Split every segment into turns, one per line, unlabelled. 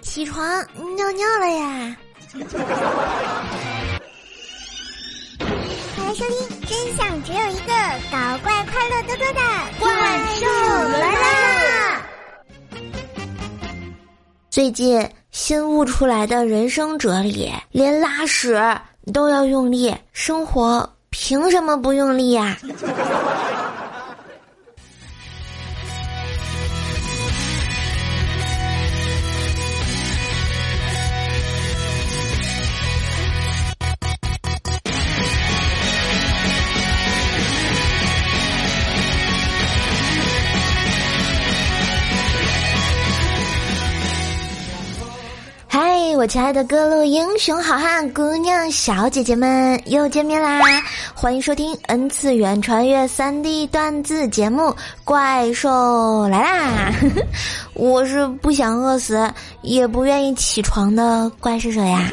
起床尿尿了呀！
欢迎收听，真相只有一个，搞怪快乐多多的
怪兽来啦！最近新悟出来的人生哲理，连拉屎都要用力，生活凭什么不用力呀？嗨我亲爱的各路英雄好汉、姑娘小姐姐们，又见面啦！欢迎收听 N 次元穿越三 D 段子节目《怪兽来啦》。我是不想饿死，也不愿意起床的怪兽者呀。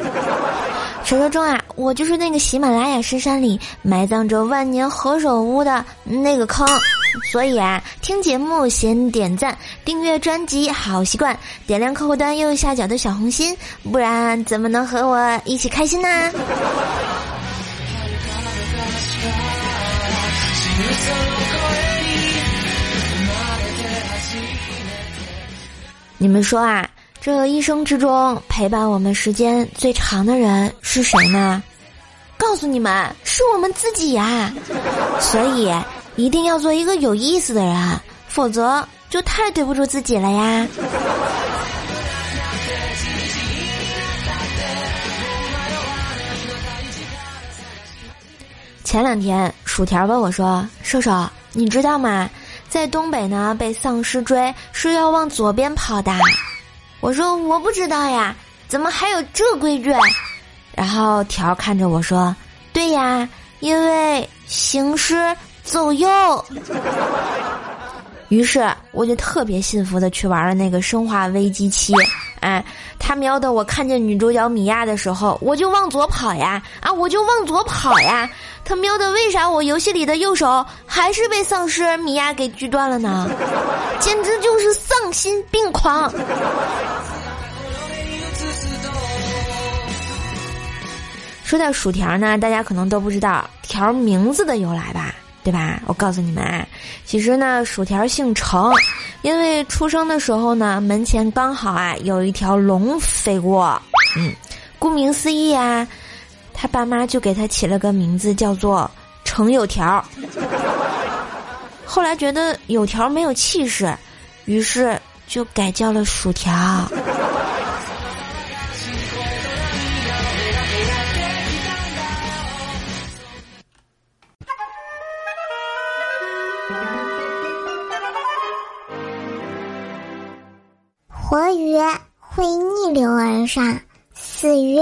传说中啊，我就是那个喜马拉雅深山里埋葬着万年何首乌的那个坑。所以啊，听节目先点赞、订阅专辑，好习惯，点亮客户端右下角的小红心，不然怎么能和我一起开心呢？你们说啊，这一生之中陪伴我们时间最长的人是谁呢？告诉你们，是我们自己呀！所以。一定要做一个有意思的人，否则就太对不住自己了呀。前两天，薯条问我说：“瘦瘦，你知道吗？在东北呢，被丧尸追是要往左边跑的。”我说：“我不知道呀，怎么还有这规矩？”然后条看着我说：“对呀，因为行尸。”走右，于是我就特别幸福的去玩了那个《生化危机七》。哎，他瞄的我看见女主角米娅的时候，我就往左跑呀！啊，我就往左跑呀！他瞄的为啥我游戏里的右手还是被丧尸米娅给锯断了呢？简直就是丧心病狂！说到薯条呢，大家可能都不知道条名字的由来吧？对吧？我告诉你们啊，其实呢，薯条姓程，因为出生的时候呢，门前刚好啊有一条龙飞过，嗯，顾名思义啊，他爸妈就给他起了个名字叫做程有条。后来觉得有条没有气势，于是就改叫了薯条。
活鱼会逆流而上，死鱼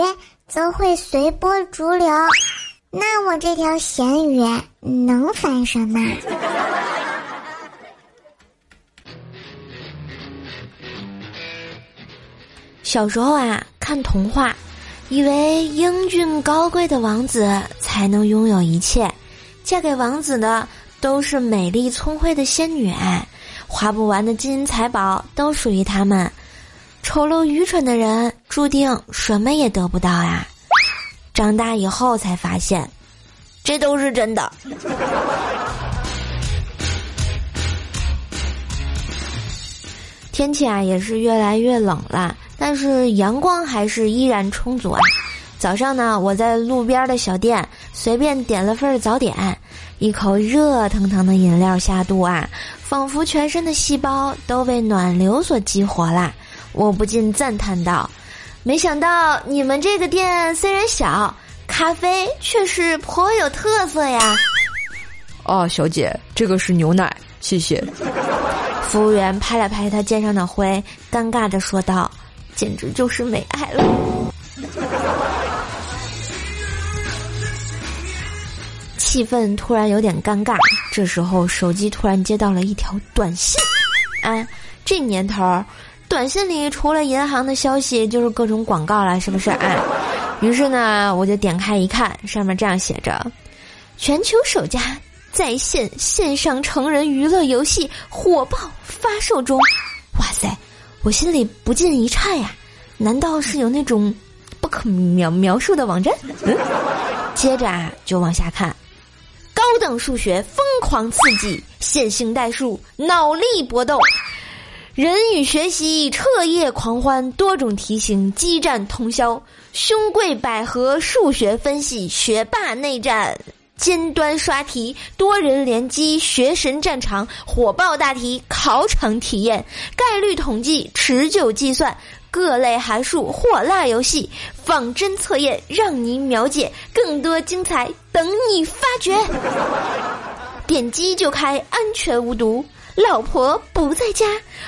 则会随波逐流。那我这条咸鱼能翻身吗？
小时候啊，看童话，以为英俊高贵的王子才能拥有一切，嫁给王子的都是美丽聪慧的仙女。花不完的金银财宝都属于他们，丑陋愚蠢的人注定什么也得不到呀！长大以后才发现，这都是真的。天气啊也是越来越冷了，但是阳光还是依然充足啊。早上呢，我在路边的小店随便点了份早点，一口热腾腾的饮料下肚啊。仿佛全身的细胞都被暖流所激活啦！我不禁赞叹道：“没想到你们这个店虽然小，咖啡却是颇有特色呀！”
哦，小姐，这个是牛奶，谢谢。
服务员拍了拍他肩上的灰，尴尬的说道：“简直就是没爱了。”气氛突然有点尴尬。这时候，手机突然接到了一条短信，啊，这年头，短信里除了银行的消息，就是各种广告了，是不是啊？于是呢，我就点开一看，上面这样写着：“全球首家在线线上成人娱乐游戏火爆发售中。”哇塞，我心里不禁一颤呀！难道是有那种不可描描述的网站？接着啊，就往下看，高等数学疯狂刺激，线性代数脑力搏斗，人与学习彻夜狂欢，多种题型激战通宵，兄贵百合数学分析，学霸内战。尖端刷题，多人联机，学神战场，火爆大题，考场体验，概率统计，持久计算，各类函数，火辣游戏，仿真测验，让您秒解，更多精彩等你发掘。点击就开，安全无毒，老婆不在家，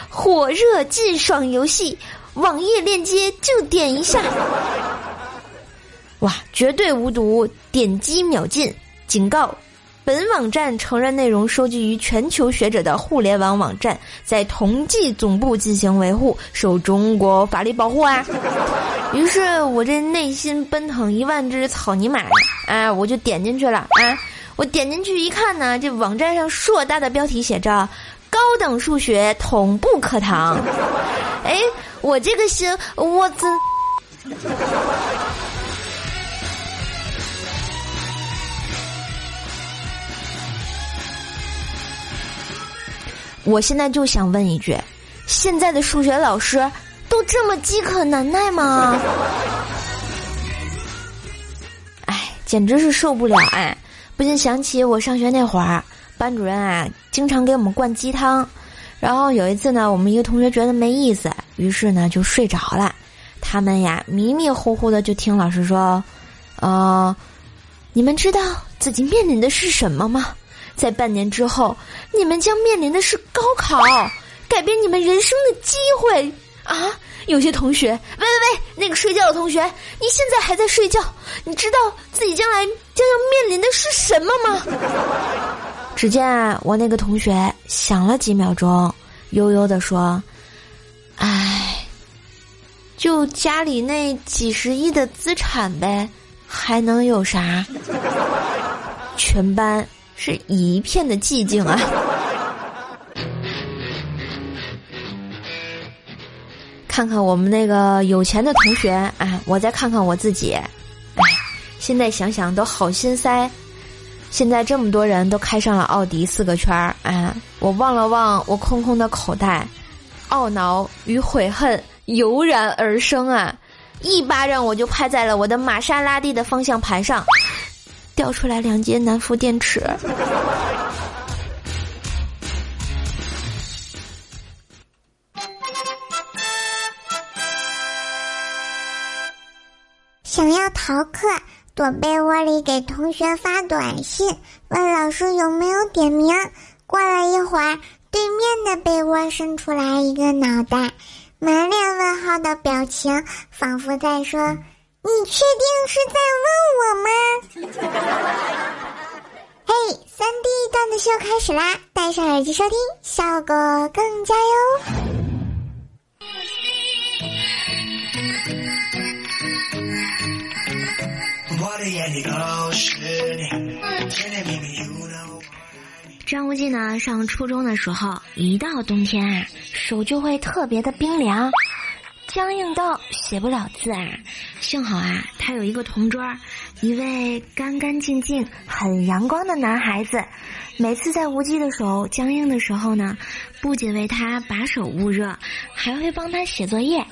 火热劲爽游戏，网页链接就点一下。哇，绝对无毒，点击秒进。警告：本网站承认内容收集于全球学者的互联网网站，在同济总部进行维护，受中国法律保护啊！于是我这内心奔腾一万只草泥马，哎，我就点进去了啊！我点进去一看呢，这网站上硕大的标题写着“高等数学同步课堂”，哎，我这个心，我这。我现在就想问一句：现在的数学老师都这么饥渴难耐吗？哎，简直是受不了！哎，不禁想起我上学那会儿，班主任啊经常给我们灌鸡汤。然后有一次呢，我们一个同学觉得没意思，于是呢就睡着了。他们呀迷迷糊糊的就听老师说：“呃，你们知道自己面临的是什么吗？”在半年之后，你们将面临的是高考，改变你们人生的机会啊！有些同学，喂喂喂，那个睡觉的同学，你现在还在睡觉？你知道自己将来将要面临的是什么吗？只见我那个同学想了几秒钟，悠悠的说：“唉，就家里那几十亿的资产呗，还能有啥？”全班。是一片的寂静啊！看看我们那个有钱的同学，哎，我再看看我自己，哎，现在想想都好心塞。现在这么多人都开上了奥迪四个圈儿，哎，我望了望我空空的口袋，懊恼与悔恨油然而生啊！一巴掌我就拍在了我的玛莎拉蒂的方向盘上。掉出来两节南孚电池。
想要逃课，躲被窝里给同学发短信，问老师有没有点名。过了一会儿，对面的被窝伸出来一个脑袋，满脸问号的表情，仿佛在说。你确定是在问我吗？嘿，三 D 段子秀开始啦！戴上耳机收听，效果更佳哟。
张无忌呢，上初中的时候，一到冬天啊，手就会特别的冰凉。僵硬到写不了字啊！幸好啊，他有一个同桌，一位干干净净、很阳光的男孩子。每次在无忌的手僵硬的时候呢，不仅为他把手捂热，还会帮他写作业。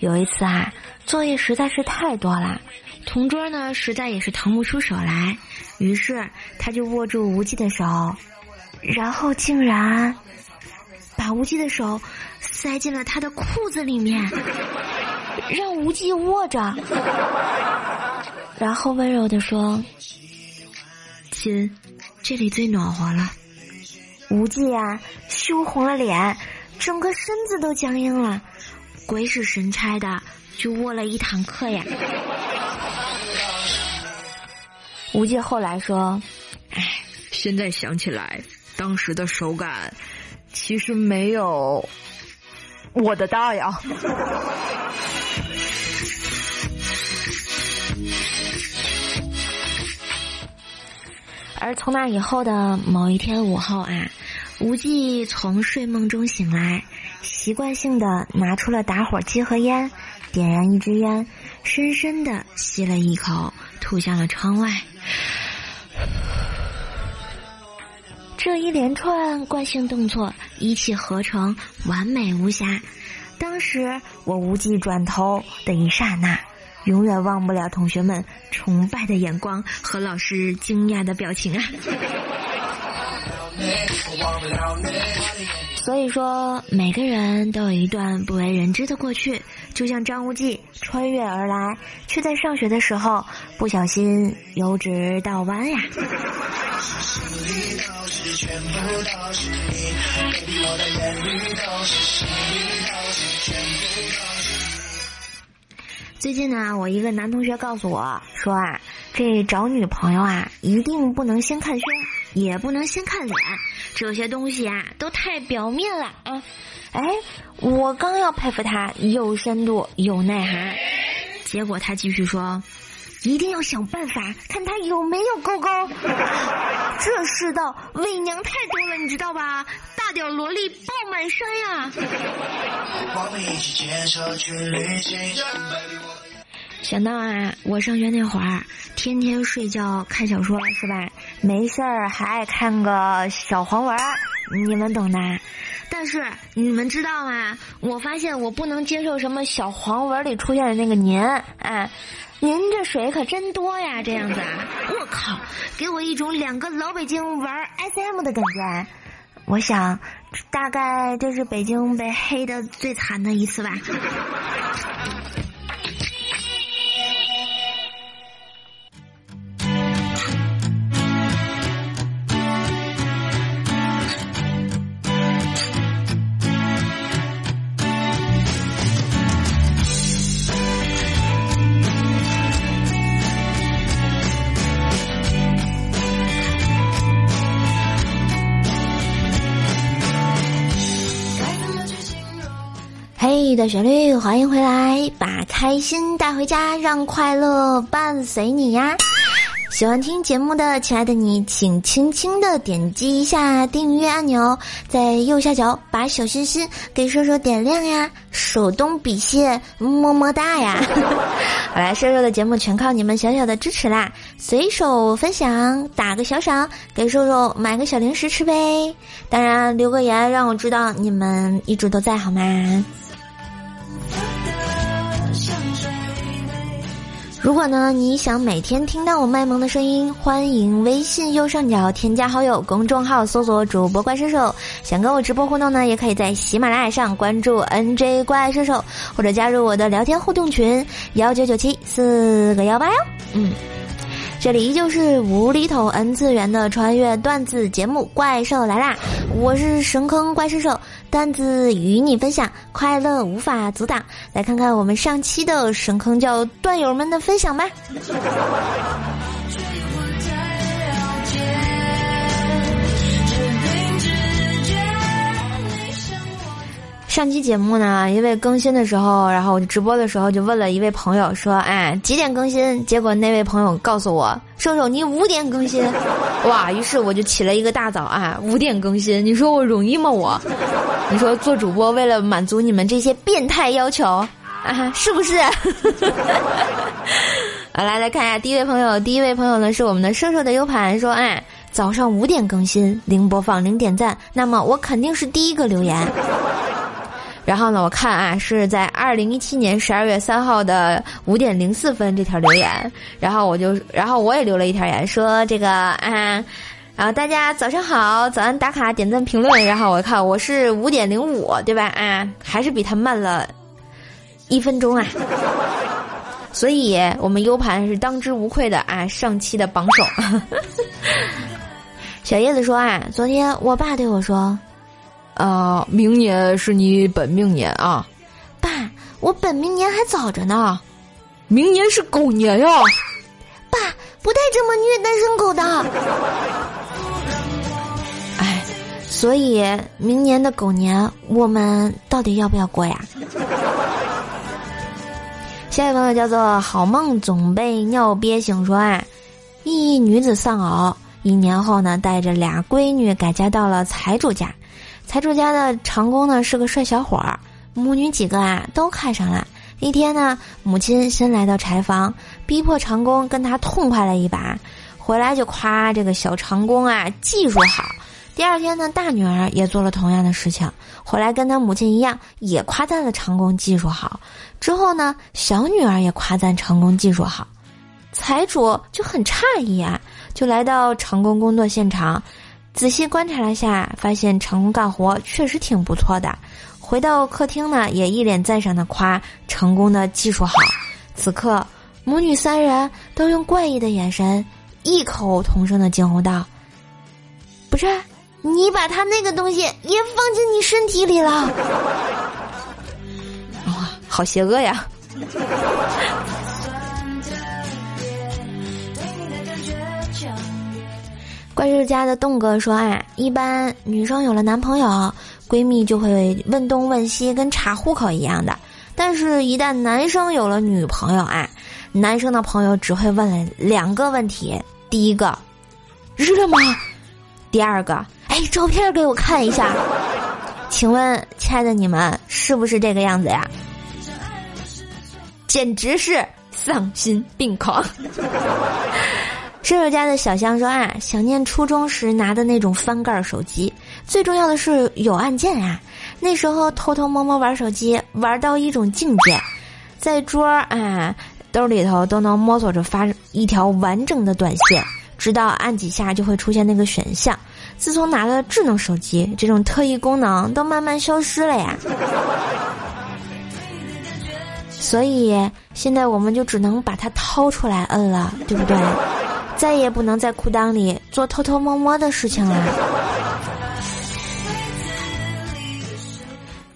有一次啊，作业实在是太多了，同桌呢实在也是腾不出手来，于是他就握住无忌的手，然后竟然把无忌的手。塞进了他的裤子里面，让无忌握着，然后温柔的说：“亲，这里最暖和了。”无忌呀，羞红了脸，整个身子都僵硬了，鬼使神差的就握了一堂课呀。无忌后来说：“哎，
现在想起来，当时的手感其实没有。”我的大呀！
而从那以后的某一天午后啊，无忌从睡梦中醒来，习惯性的拿出了打火机和烟，点燃一支烟，深深的吸了一口，吐向了窗外。这一连串惯性动作一气呵成，完美无瑕。当时我无忌转头的一刹那，永远忘不了同学们崇拜的眼光和老师惊讶的表情啊！所以说，每个人都有一段不为人知的过去，就像张无忌穿越而来，却在上学的时候不小心油直倒弯呀。最近呢，我一个男同学告诉我说啊，这找女朋友啊，一定不能先看胸，也不能先看脸，这些东西啊，都太表面了啊。哎，我刚要佩服他有深度有内涵，结果他继续说，一定要想办法看他有没有勾勾。这世道伪娘太多了，你知道吧？大屌萝莉爆满山呀！我们一起牵手去旅行想到啊，我上学那会儿，天天睡觉看小说是吧？没事儿还爱看个小黄文，你们懂的。但是你们知道吗？我发现我不能接受什么小黄文里出现的那个您，哎，您这水可真多呀，这样子！我靠，给我一种两个老北京玩 SM 的感觉。我想，大概这是北京被黑的最惨的一次吧。的旋律，欢迎回来，把开心带回家，让快乐伴随你呀！喜欢听节目的亲爱的你，请轻轻的点击一下订阅按钮，在右下角把小心心给瘦瘦点亮呀！手动比谢，么么哒呀！好 来，瘦瘦的节目全靠你们小小的支持啦！随手分享，打个小赏，给瘦瘦买个小零食吃呗！当然留个言，让我知道你们一直都在，好吗？如果呢，你想每天听到我卖萌的声音，欢迎微信右上角添加好友，公众号搜索主播怪兽手。想跟我直播互动呢，也可以在喜马拉雅上关注 NJ 怪兽手，或者加入我的聊天互动群幺九九七四个幺八幺。嗯，这里依旧是无厘头 N 次元的穿越段子节目《怪兽来啦》，我是神坑怪兽手。段子与你分享，快乐无法阻挡。来看看我们上期的神坑叫段友们的分享吧。上期节目呢，因为更新的时候，然后我直播的时候就问了一位朋友说：“哎，几点更新？”结果那位朋友告诉我：“瘦瘦，你五点更新。” 哇！于是我就起了一个大早啊，五点更新。你说我容易吗？我，你说做主播为了满足你们这些变态要求 啊，是不是？好，来来看一下第一位朋友，第一位朋友呢是我们的瘦瘦的 U 盘说：“哎，早上五点更新，零播放，零点赞，那么我肯定是第一个留言。”然后呢，我看啊，是在二零一七年十二月三号的五点零四分这条留言，然后我就，然后我也留了一条言，说这个啊，然后大家早上好，早安打卡点赞评论，然后我看我是五点零五，对吧？啊，还是比他慢了一分钟啊，所以我们 U 盘是当之无愧的啊，上期的榜首。小叶子说啊，昨天我爸对我说。啊，明年是你本命年啊，爸，我本命年还早着呢，明年是狗年呀，爸，不带这么虐单身狗的，哎，所以明年的狗年我们到底要不要过呀？下一位朋友叫做好梦总被尿憋醒，说啊，一女子丧偶，一年后呢，带着俩闺女改嫁到了财主家。财主家的长工呢是个帅小伙儿，母女几个啊都看上了，一天呢，母亲先来到柴房，逼迫长工跟他痛快了一把，回来就夸这个小长工啊技术好。第二天呢，大女儿也做了同样的事情，回来跟她母亲一样，也夸赞了长工技术好。之后呢，小女儿也夸赞长工技术好，财主就很诧异啊，就来到长工工作现场，仔细观察了下，发现成功干活确实挺不错的。回到客厅呢，也一脸赞赏的夸成功的技术好。此刻，母女三人都用怪异的眼神，异口同声的惊呼道：“不是！”你把他那个东西也放进你身体里了，哇，好邪恶呀！怪兽家的栋哥说：“啊，一般女生有了男朋友，闺蜜就会问东问西，跟查户口一样的；但是，一旦男生有了女朋友啊，男生的朋友只会问两个问题：第一个，热吗？第二个。”哎，照片给我看一下，请问亲爱的你们是不是这个样子呀？简直是丧心病狂！舍友家的小香说啊，想念初中时拿的那种翻盖手机，最重要的是有按键啊。那时候偷偷摸摸玩手机，玩到一种境界，在桌啊兜里头都能摸索着发一条完整的短信，直到按几下就会出现那个选项。自从拿了智能手机，这种特异功能都慢慢消失了呀。所以现在我们就只能把它掏出来摁了，对不对？再也不能在裤裆里做偷偷摸摸的事情了。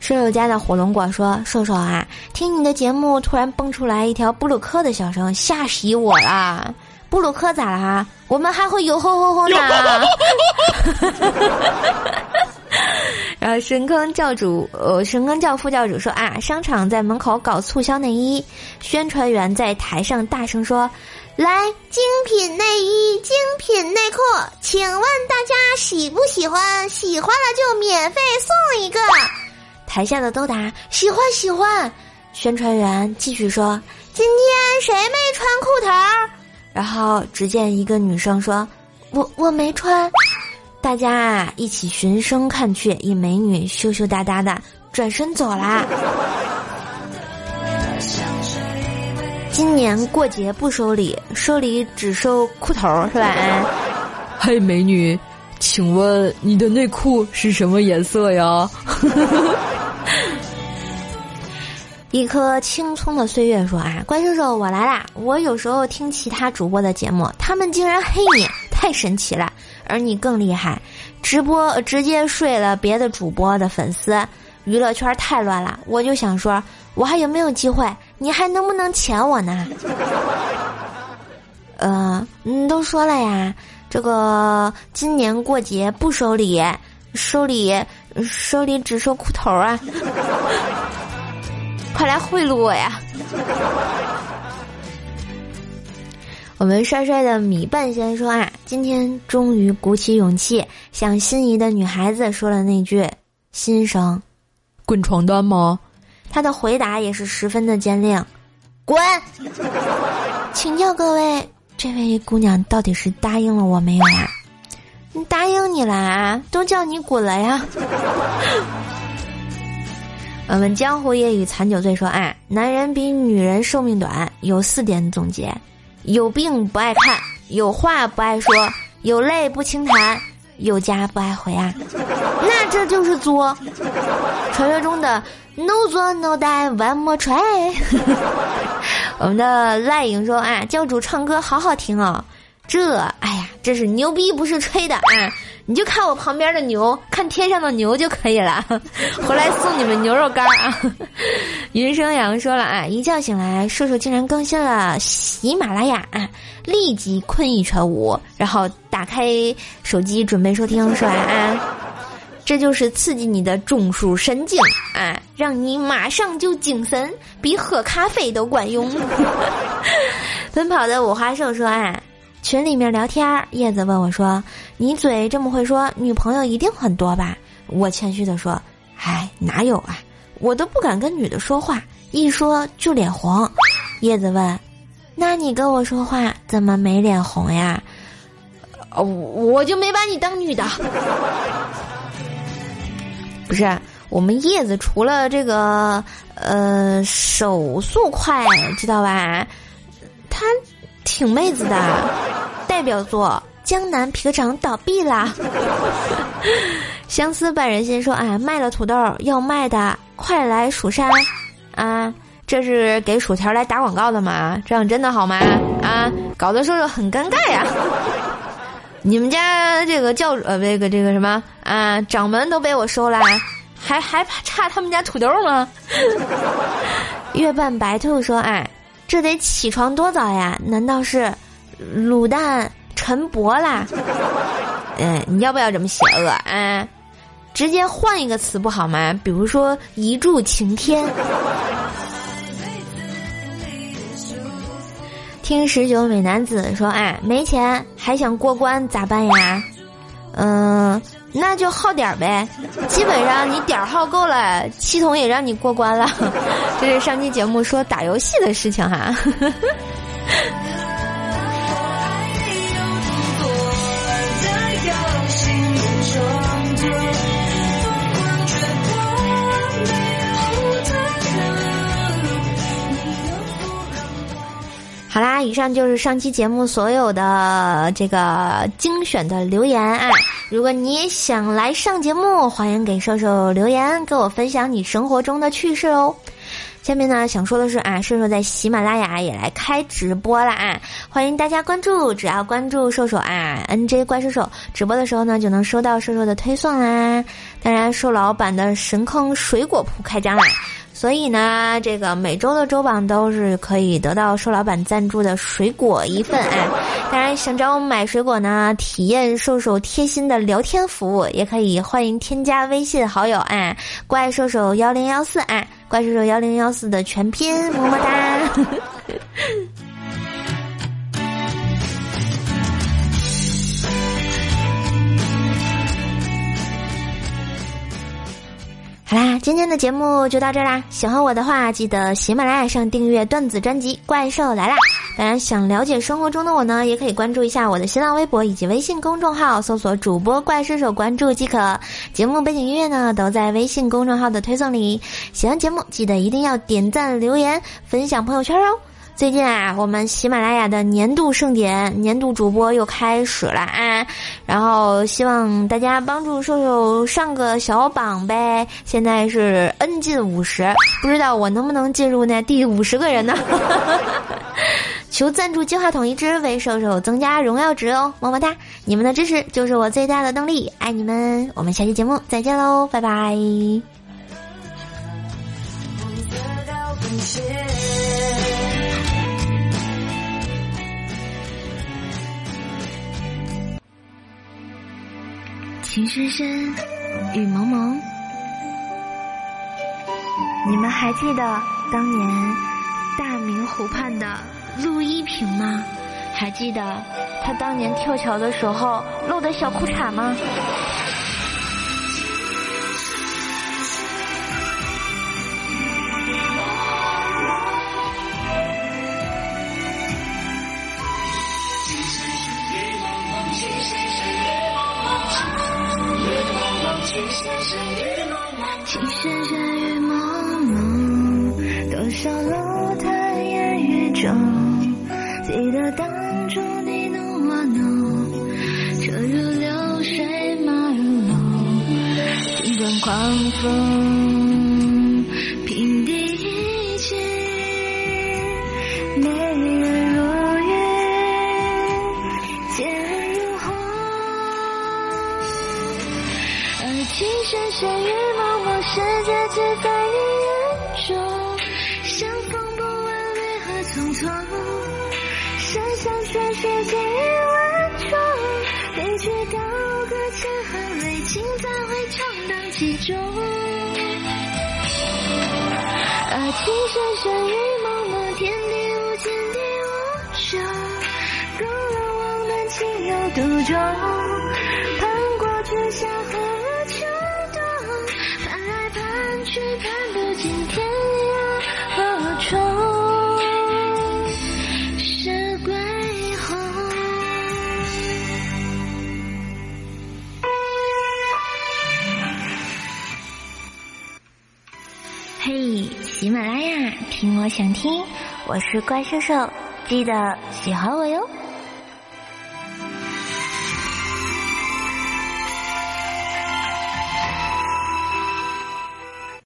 舍友家的火龙果说：“瘦瘦啊，听你的节目，突然蹦出来一条布鲁克的笑声，吓死我了。”布鲁克咋了？我们还会有吼吼吼呢。然后神坑教主，呃，神坑教副教主说啊，商场在门口搞促销内衣，宣传员在台上大声说：“来，精品内衣，精品内裤，请问大家喜不喜欢？喜欢了就免费送一个。”台下的都答喜欢喜欢。宣传员继续说：“今天谁没穿裤头？”然后只见一个女生说：“我我没穿。”大家啊一起循声看去，一美女羞羞答答的转身走啦。今年过节不收礼，收礼只收裤头是吧？
嘿，美女，请问你的内裤是什么颜色呀？
一颗青葱的岁月说：“啊，怪叔叔，我来啦！我有时候听其他主播的节目，他们竟然黑你，太神奇了。而你更厉害，直播直接睡了别的主播的粉丝，娱乐圈太乱了。我就想说，我还有没有机会？你还能不能钱我呢？呃，嗯，都说了呀，这个今年过节不收礼，收礼收礼只收裤头啊。”快来贿赂我呀！我们帅帅的米半仙说啊，今天终于鼓起勇气向心仪的女孩子说了那句心声：“
滚床单吗？”
他的回答也是十分的坚定：“滚！”请教各位，这位姑娘到底是答应了我没有啊？答应你了啊，都叫你滚了呀！我们江湖夜雨残酒醉说：“哎，男人比女人寿命短，有四点总结：有病不爱看，有话不爱说，有泪不轻弹，有家不爱回啊。那这就是作。传说中的 no 作 no die one more try。我们的赖影说：啊，教主唱歌好好听哦。这，哎呀，这是牛逼，不是吹的啊。”你就看我旁边的牛，看天上的牛就可以了。回来送你们牛肉干啊！云生阳说了啊，一觉醒来，瘦瘦竟然更新了喜马拉雅，立即困意全无，然后打开手机准备收听，说啊，这就是刺激你的中枢神经啊，让你马上就精神，比喝咖啡都管用。奔跑的五花兽说啊。群里面聊天，叶子问我说：“你嘴这么会说，女朋友一定很多吧？”我谦虚的说：“哎，哪有啊？我都不敢跟女的说话，一说就脸红。叶子问：“那你跟我说话怎么没脸红呀？”哦，我就没把你当女的。不是，我们叶子除了这个呃手速快，知道吧？他挺妹子的。代表作《江南皮革厂》倒闭啦。相思半人心说：“哎，卖了土豆要卖的，快来蜀山啊！这是给薯条来打广告的吗？这样真的好吗？啊，搞得说说很尴尬呀。你们家这个教呃，这个这个什么啊，掌门都被我收了，还还差他们家土豆吗？” 月半白兔说：“哎，这得起床多早呀？难道是卤蛋陈博啦？嗯，你要不要这么邪恶啊？”直接换一个词不好吗？比如说一柱擎天。听十九美男子说：“哎，没钱还想过关咋办呀？嗯，那就耗点呗。基本上你点耗够了，系统也让你过关了。这是上期节目说打游戏的事情哈。”好啦，以上就是上期节目所有的这个精选的留言啊！如果你也想来上节目，欢迎给瘦瘦留言，跟我分享你生活中的趣事哦。下面呢，想说的是啊，瘦瘦在喜马拉雅也来开直播了啊！欢迎大家关注，只要关注瘦瘦啊，NJ 怪兽手直播的时候呢，就能收到瘦瘦的推送啦。当然，瘦老板的神坑水果铺开张啦！所以呢，这个每周的周榜都是可以得到瘦老板赞助的水果一份哎。当然，想找我们买水果呢，体验瘦瘦贴心的聊天服务，也可以欢迎添加微信好友啊，怪兽手幺零幺四啊，怪兽手幺零幺四的全拼，么么哒。今天的节目就到这啦。喜欢我的话，记得喜马拉雅上订阅段子专辑《怪兽来啦》。当然，想了解生活中的我呢，也可以关注一下我的新浪微博以及微信公众号，搜索主播怪兽手关注即可。节目背景音乐呢，都在微信公众号的推送里。喜欢节目，记得一定要点赞、留言、分享朋友圈哦。最近啊，我们喜马拉雅的年度盛典、年度主播又开始了啊！然后希望大家帮助瘦瘦上个小榜呗。现在是 N 进五十，不知道我能不能进入那第五十个人呢？求赞助金话筒一支，为瘦瘦增加荣耀值哦！么么哒，你们的支持就是我最大的动力，爱你们！我们下期节目再见喽，拜拜。情深深，雨蒙蒙。你们还记得当年大明湖畔的陆一平吗？还记得他当年跳桥的时候露的小裤衩吗？情深深雨蒙蒙，多少楼台烟雨中。记得当初你侬我侬，车如流水马如龙，尽管狂风唱荡其中？啊，情深深雨蒙蒙，天地无间地无穷，勾勒我们情有独钟，盼过春夏听我想听，我是怪兽兽，记得喜欢我哟。